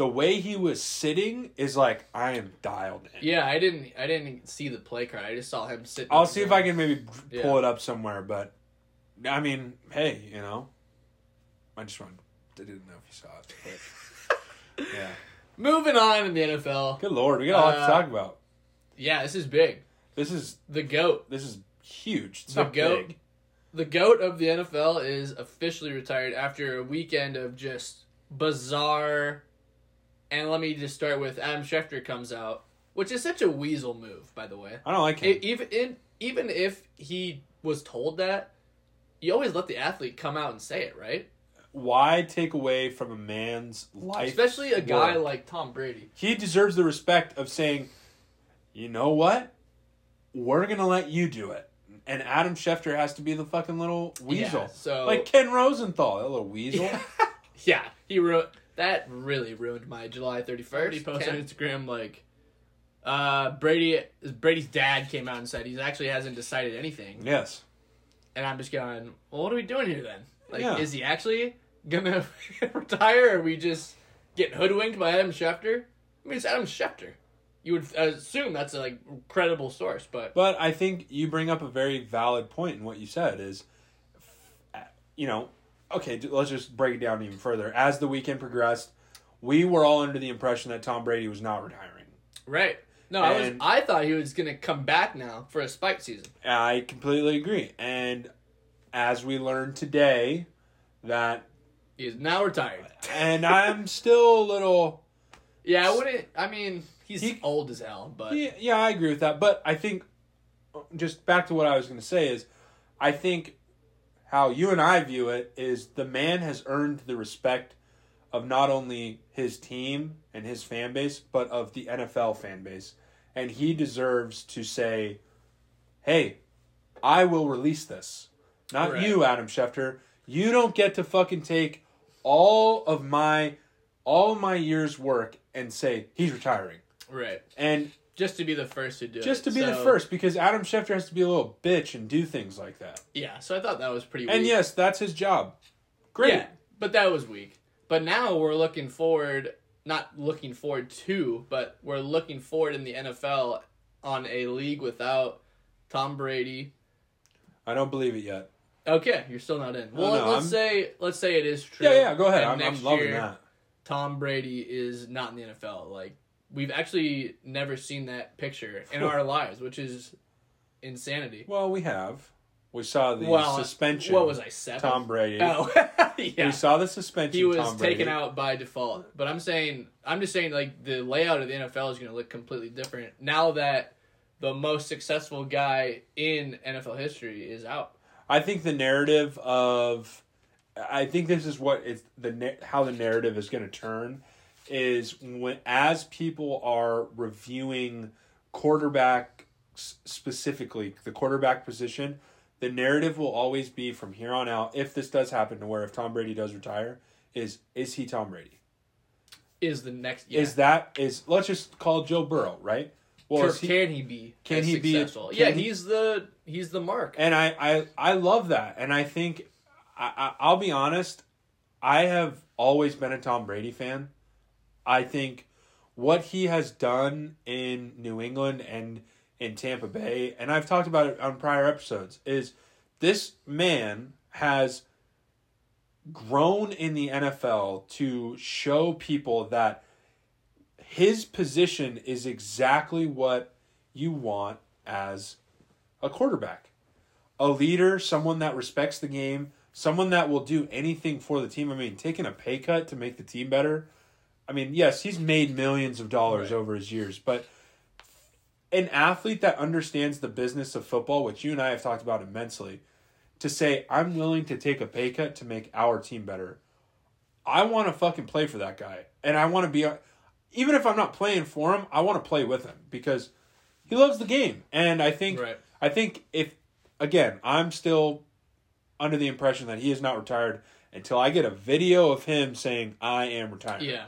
the way he was sitting is like I am dialed in. yeah, I didn't. I didn't see the play card. I just saw him sit. I'll see if I can maybe pull Yeah. it up somewhere, but I mean, hey, you know, I just wanted, I didn't know if you saw it. But, yeah, Moving on in the NFL. good lord, we got a lot Uh, to talk about. Yeah, this is big. This is The goat. this is huge. It's The goat. big. The goat of the NFL is officially retired after a weekend of just bizarre. And let me just start with Adam Schefter comes out, which is such a weasel move, by the way. I don't like him. It, even in, even if he was told that, you always let the athlete come out and say it, right? Why take away from a man's life? Especially a guy work? like Tom Brady. he deserves the respect of saying, you know what, we're gonna let you do it. And Adam Schefter has to be the fucking little weasel, Yeah, so like Ken Rosenthal, that little weasel. yeah, he wrote that really ruined my July thirty first. He posted on Instagram like, uh, Brady Brady's dad came out and said he actually hasn't decided anything, yes. and I'm just going, well, what are we doing here then? Like, Yeah. is he actually gonna retire? Or are we just getting hoodwinked by Adam Schefter? I mean, it's Adam Schefter. You would assume that's a like credible source, but But I think you bring up a very valid point in what you said is, you know, okay, let's just break it down even further. As the weekend progressed, we were all under the impression that Tom Brady was not retiring. right. No, I was. I thought he was gonna come back now for a spike season. I completely agree. And as we learned today, that, he's now retired. and I'm still a little, Yeah, I wouldn't. I mean, he's He- old as hell, but yeah, yeah, I agree with that. But I think, uh, just back to what I was going to say is, I think how you and I view it is the man has earned the respect of not only his team and his fan base, but of the NFL fan base. And he deserves to say, hey, I will release this. Not Right. you, Adam Schefter. You don't get to fucking take all of my all my year's work and say he's retiring. Right. And Just to be the first to do it. just to be the first, because Adam Schefter has to be a little bitch and do things like that. Yeah, so I thought that was pretty And yes, that's his job. Great. Yeah, but that was weak. But now we're looking forward, not looking forward to, but we're looking forward in the NFL on a league without Tom Brady. I don't believe it yet. Okay, you're still not in. Well, no, let's I'm- say let's say it is true. Yeah, yeah, go ahead. I'm, I'm loving year, that. Tom Brady is not in the NFL. Like we've actually never seen that picture in our lives, which is insanity. Well, we have. We saw the well, suspension. What was I seven? Tom Brady. Oh, yeah. We saw the suspension. he was Tom Brady. taken out by default. But I'm saying, I'm just saying, like the layout of the NFL is going to look completely different now that the most successful guy in NFL history is out. I think the narrative of, I think this is what it's the how the narrative is going to turn, is when as people are reviewing quarterback specifically the quarterback position, the narrative will always be from here on out. If this does happen to where if Tom Brady does retire, is is he Tom Brady? Is the next yeah. Is that is let's just call Joe Burrow right? Well, he- can he be? can he be- successful? can yeah, he- he's the he's the mark. and I, I I love that, and I think I, I I'll be honest, I have always been a Tom Brady fan. I think what he has done in New England and in Tampa Bay, and I've talked about it on prior episodes, is this man has grown in the NFL to show people that his position is exactly what you want as a quarterback. A leader, someone that respects the game, someone that will do anything for the team. I mean, taking a pay cut to make the team better. I mean, yes, he's made millions of dollars Right. over his years, but an athlete that understands the business of football, which you and I have talked about immensely, to say, I'm willing to take a pay cut to make our team better. I want to fucking play for that guy. And I want to be, even if I'm not playing for him, I want to play with him because he loves the game. And I think, Right. I think if, again, I'm still under the impression that he is not retired until I get a video of him saying, I am retired. Yeah.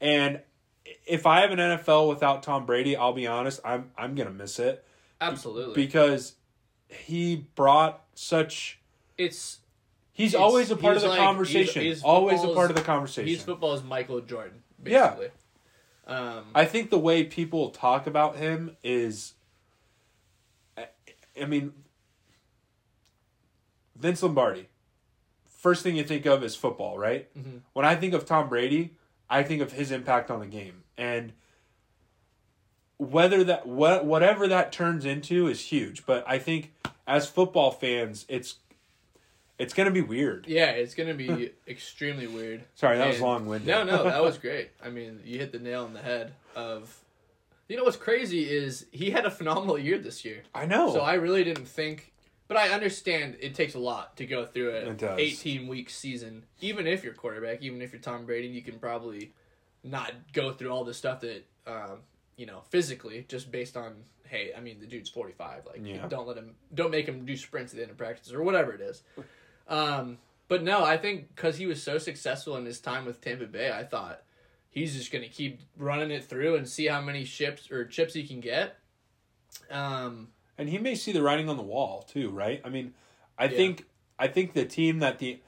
And if I have an NFL without Tom Brady, I'll be honest, I'm I'm gonna miss it Absolutely. because he brought such. it's He's It's- always a part of the like- conversation. he's- he's always a part of the conversation. he's football's Michael Jordan, Yeah. basically. Um, I think the way people talk about him is, I, I mean, Vince Lombardi. First thing you think of is football, right? Mm-hmm. When I think of Tom Brady, I think of his impact on the game, and whether that what whatever that turns into is huge. But I think as football fans, it's it's gonna be weird. yeah, it's gonna be extremely weird. Sorry, that was long winded. No, no, that was great. I mean, you hit the nail on the head. Of you know what's crazy is he had a phenomenal year this year. I know. So I really didn't think, but I understand it takes a lot to go through an eighteen week season. Even if you're quarterback, even if you're Tom Brady, you can probably not go through all the stuff that um, you know physically just based on hey, I mean the dude's forty five. Like Yeah. don't let him, don't make him do sprints at the end of practice or whatever it is. Um, but no, I think because he was so successful in his time with Tampa Bay, I thought he's just going to keep running it through and see how many chips or chips he can get. Um, and he may see the writing on the wall too, right? I mean, I Yeah. think I think the team that the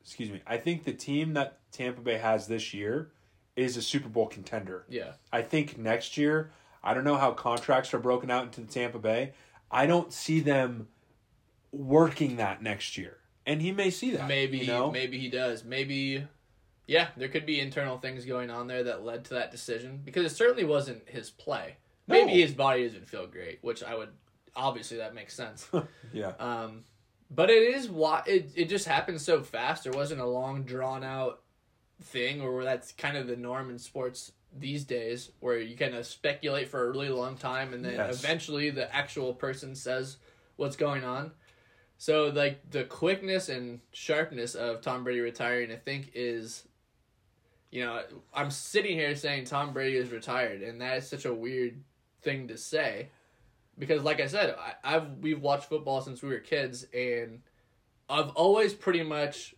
excuse me, I think the team that Tampa Bay has this year is a Super Bowl contender. yeah, I think next year, I don't know how contracts are broken out into Tampa Bay. I don't see them working that next year. And he may see that. maybe you know? maybe he does. Maybe yeah, there could be internal things going on there that led to that decision because it certainly wasn't his play. Maybe his body doesn't feel great, which I would obviously that makes sense. Yeah. Um, but it is why it it just happened so fast. There wasn't a long drawn out thing, or that's kind of the norm in sports these days, where you kind of speculate for a really long time, and then Yes. eventually the actual person says what's going on. So like the quickness and sharpness of Tom Brady retiring, I think is. You know, I'm sitting here saying Tom Brady is retired, and that is such a weird thing to say because like I said, I, I've we've watched football since we were kids, and I've always pretty much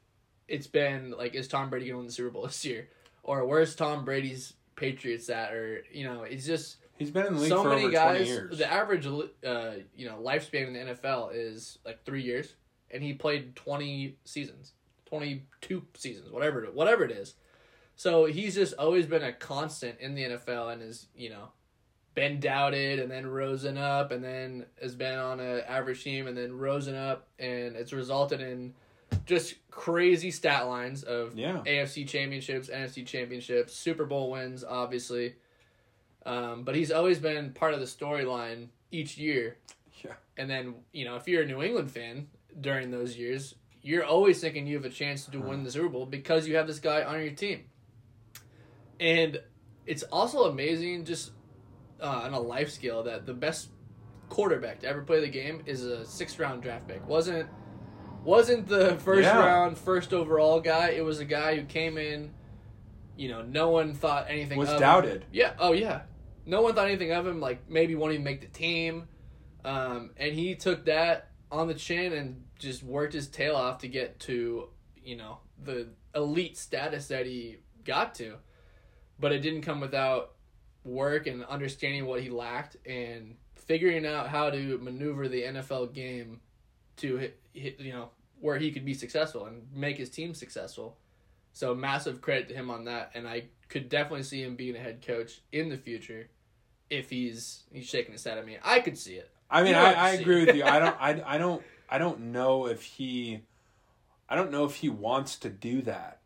it's been like, is Tom Brady going to win the Super Bowl this year? or where's Tom Brady's Patriots at, or you know, it's just He's been in the league so for many over guys. twenty years. The average, uh, you know, lifespan in the NFL is like three years, and he played twenty seasons, twenty two seasons, whatever whatever it is. So he's just always been a constant in the NFL, and is you know, been doubted, and then risen up, and then has been on an average team, and then risen up, and it's resulted in just crazy stat lines of yeah, AFC championships, NFC championships, Super Bowl wins, obviously. Um, but he's always been part of the storyline each year. Yeah. And then, you know, if you're a New England fan during those years, you're always thinking you have a chance to win the Super Bowl because you have this guy on your team. And it's also amazing, just uh, on a life scale, that the best quarterback to ever play the game is a sixth round draft pick. wasn't wasn't the first Yeah. round, first overall guy. It was a guy who came in. You know, no one thought anything was of him. doubted. Yeah. Oh yeah. No one thought anything of him. Like maybe won't even make the team. Um, and he took that on the chin and just worked his tail off to get to you know the elite status that he got to. But it didn't come without work and understanding what he lacked and figuring out how to maneuver the NFL game to hit, hit you know where he could be successful and make his team successful. So massive credit to him on that, and I could definitely see him being a head coach in the future if he's he's shaking his head at me. I could see it. I mean, You know I, I I'm agree with you. I don't, I, I don't, I don't know if he, I don't know if he wants to do that.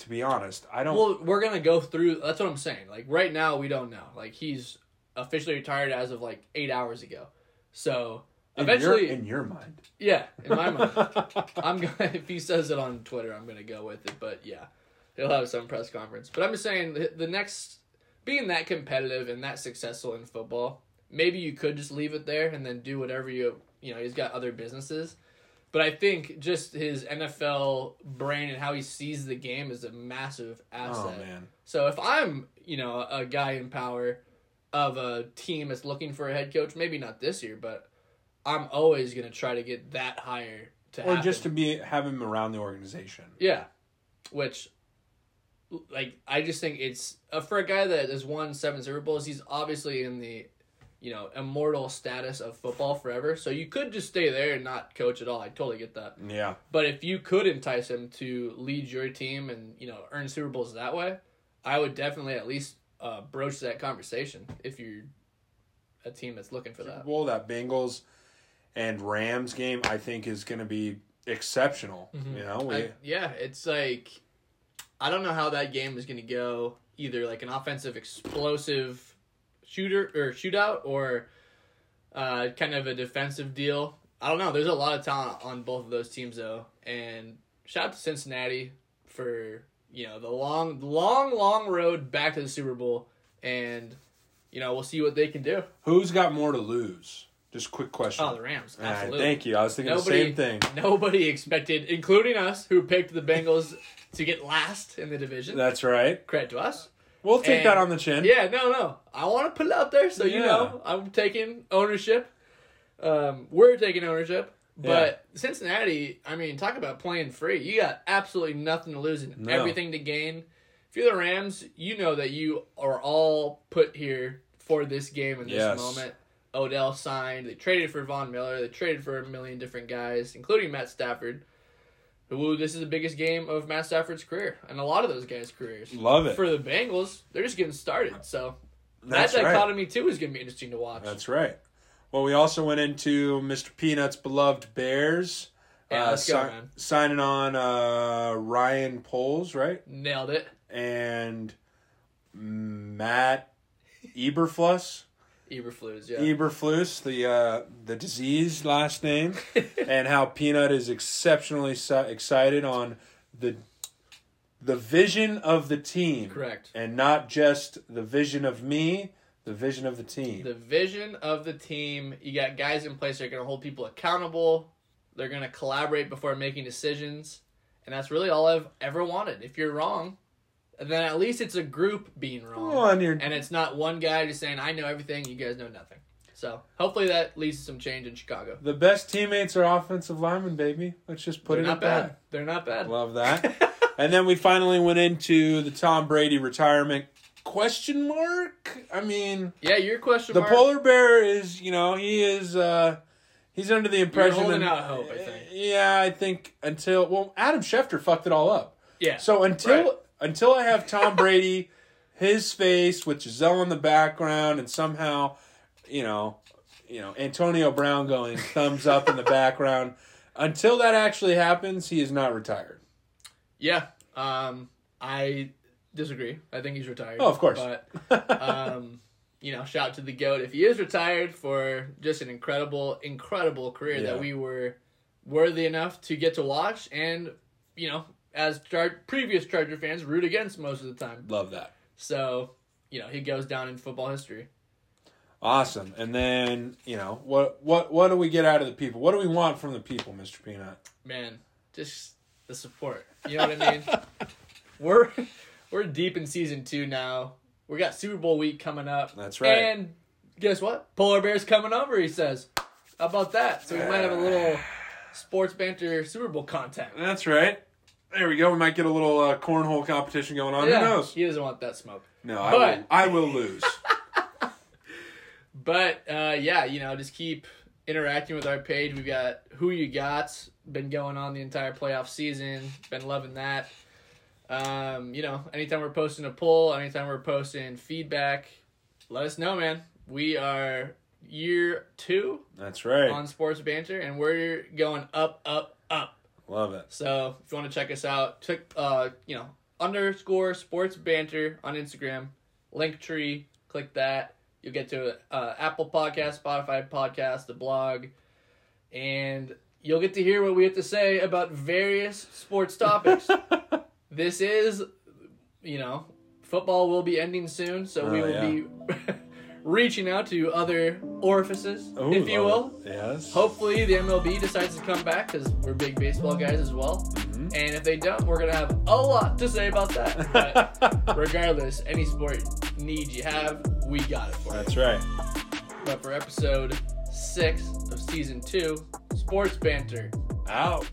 To be honest, I don't. Well, we're gonna go through. That's what I'm saying. Like right now, we don't know. Like he's officially retired as of like eight hours ago. So in your- eventually, in your mind, yeah, in my mind, I'm gonna. If he says it on Twitter, I'm gonna go with it. But yeah, he'll have some press conference. But I'm just saying the, the next being that competitive and that successful in football, maybe you could just leave it there and then do whatever you you know. He's got other businesses. But I think just his NFL brain and how he sees the game is a massive asset. oh man, So if I'm, you know, a guy in power of a team that's looking for a head coach, maybe not this year, but I'm always gonna try to get that higher to or happen. just to be have him around the organization. yeah, which like I just think it's uh, for a guy that has won seven Super Bowls, he's obviously in the you know immortal status of football forever. So you could just stay there and not coach at all. I totally get that. Yeah, But if you could entice him to lead your team and you know earn Super Bowls that way, I would definitely at least uh, broach that conversation if you're a team that's looking for that. well, that Bengals and Rams game, I think, is going to be exceptional. You know, we, I- yeah, it's like I don't know how that game is going to go. Either like an offensive explosive shooter or shootout, or uh, kind of a defensive deal. I don't know. There's a lot of talent on both of those teams though, and shout out to Cincinnati for you know the long, long, long road back to the Super Bowl, and you know we'll see what they can do. who's got more to lose? Just quick question. Oh, the Rams, All right, absolutely. thank you. I was thinking Nobody- the same thing. Nobody expected, including us, who picked the Bengals to get last in the division. That's right. Credit to us. We'll take And- that on the chin. Yeah, no, no. I want to put it out there so you know I'm taking ownership. Um, we're taking ownership. But Cincinnati, I mean, talk about playing free. You got absolutely nothing to lose and No. everything to gain. If you're the Rams, you know that you are all put here for this game and this Yes. moment. Odell signed. They traded for Von Miller. They traded for a million different guys, including Matt Stafford. Who this is the biggest game of Matt Stafford's career, and a lot of those guys' careers. Love it. For the Bengals, they're just getting started. So That's that right. dichotomy too is going to be interesting to watch. That's right. Well, we also went into Mr. Peanut's beloved Bears. Yeah, uh, go, si-. Signing on uh, Ryan Poles, right? Nailed it. And Matt Eberflus. Eberflus, yeah. Eberflus, the uh, the disease last name, and how Peanut is exceptionally excited on the the vision of the team, Correct. and not just the vision of me, the vision of the team. The vision of the team. You got guys in place that are going to hold people accountable. They're going to collaborate before making decisions, and that's really all I've ever wanted. If you're wrong, then at least it's a group being wrong. Well, and you're and it's not one guy just saying I know everything, you guys know nothing. So hopefully that leads to some change in Chicago. the best teammates are offensive linemen, baby. Let's just put They're it not at bad. that. They're not bad. Love that. And then we finally went into the Tom Brady retirement question mark. I mean, Yeah, your question mark. the mark. polar bear is, you know, he is uh he's under the impression holding that- out hope, I think. Yeah, I think until well, Adam Schefter fucked it all up. yeah. So until Right. Until I have Tom Brady, his face with Gisele in the background, and somehow, you know, you know Antonio Brown going thumbs up in the background. Until that actually happens, he is not retired. Yeah, um, I disagree. I think he's retired. Oh, of course. But um, you know, shout out to the goat if he is retired for just an incredible, incredible career Yeah. that we were worthy enough to get to watch, and you know, as Char- previous Charger fans, root against most of the time. Love that. So you know, he goes down in football history. Awesome. And then you know what what what do we get out of the people? What do we want from the people, Mister Peanut? Man, just the support. You know what I mean? we're we're deep in season two now. We got Super Bowl week coming up. That's right. And guess what? Polar Bear's coming over, he says. How about that? So we might have a little sports banter Super Bowl content. That's right. There we go. We might get a little uh, cornhole competition going on. Who knows? He doesn't want that smoke. No, I But- will. I will lose. But uh, yeah, you know, just keep interacting with our page. We've got who you got been going on the entire playoff season. Been loving that. Um, you know, anytime we're posting a poll, anytime we're posting feedback, let us know, man. We are year two That's right. on Sports Banter, and we're going up, up, up. Love it. So if you want to check us out, check uh, you know, underscore sports banter on Instagram, Linktree, click that. You'll get to uh, Apple Podcast, Spotify Podcast, the blog, and you'll get to hear what we have to say about various sports topics. this is, you know, football will be ending soon, so we Oh, will yeah. be reaching out to other orifices, Ooh, if you will. it. Yes. Hopefully, the MLB decides to come back because we're big baseball guys as well. Mhm. And if they don't, we're gonna have a lot to say about that. But regardless, any sport need you have, we got it for you. That's right. But for episode six of season two, sports banter. Out.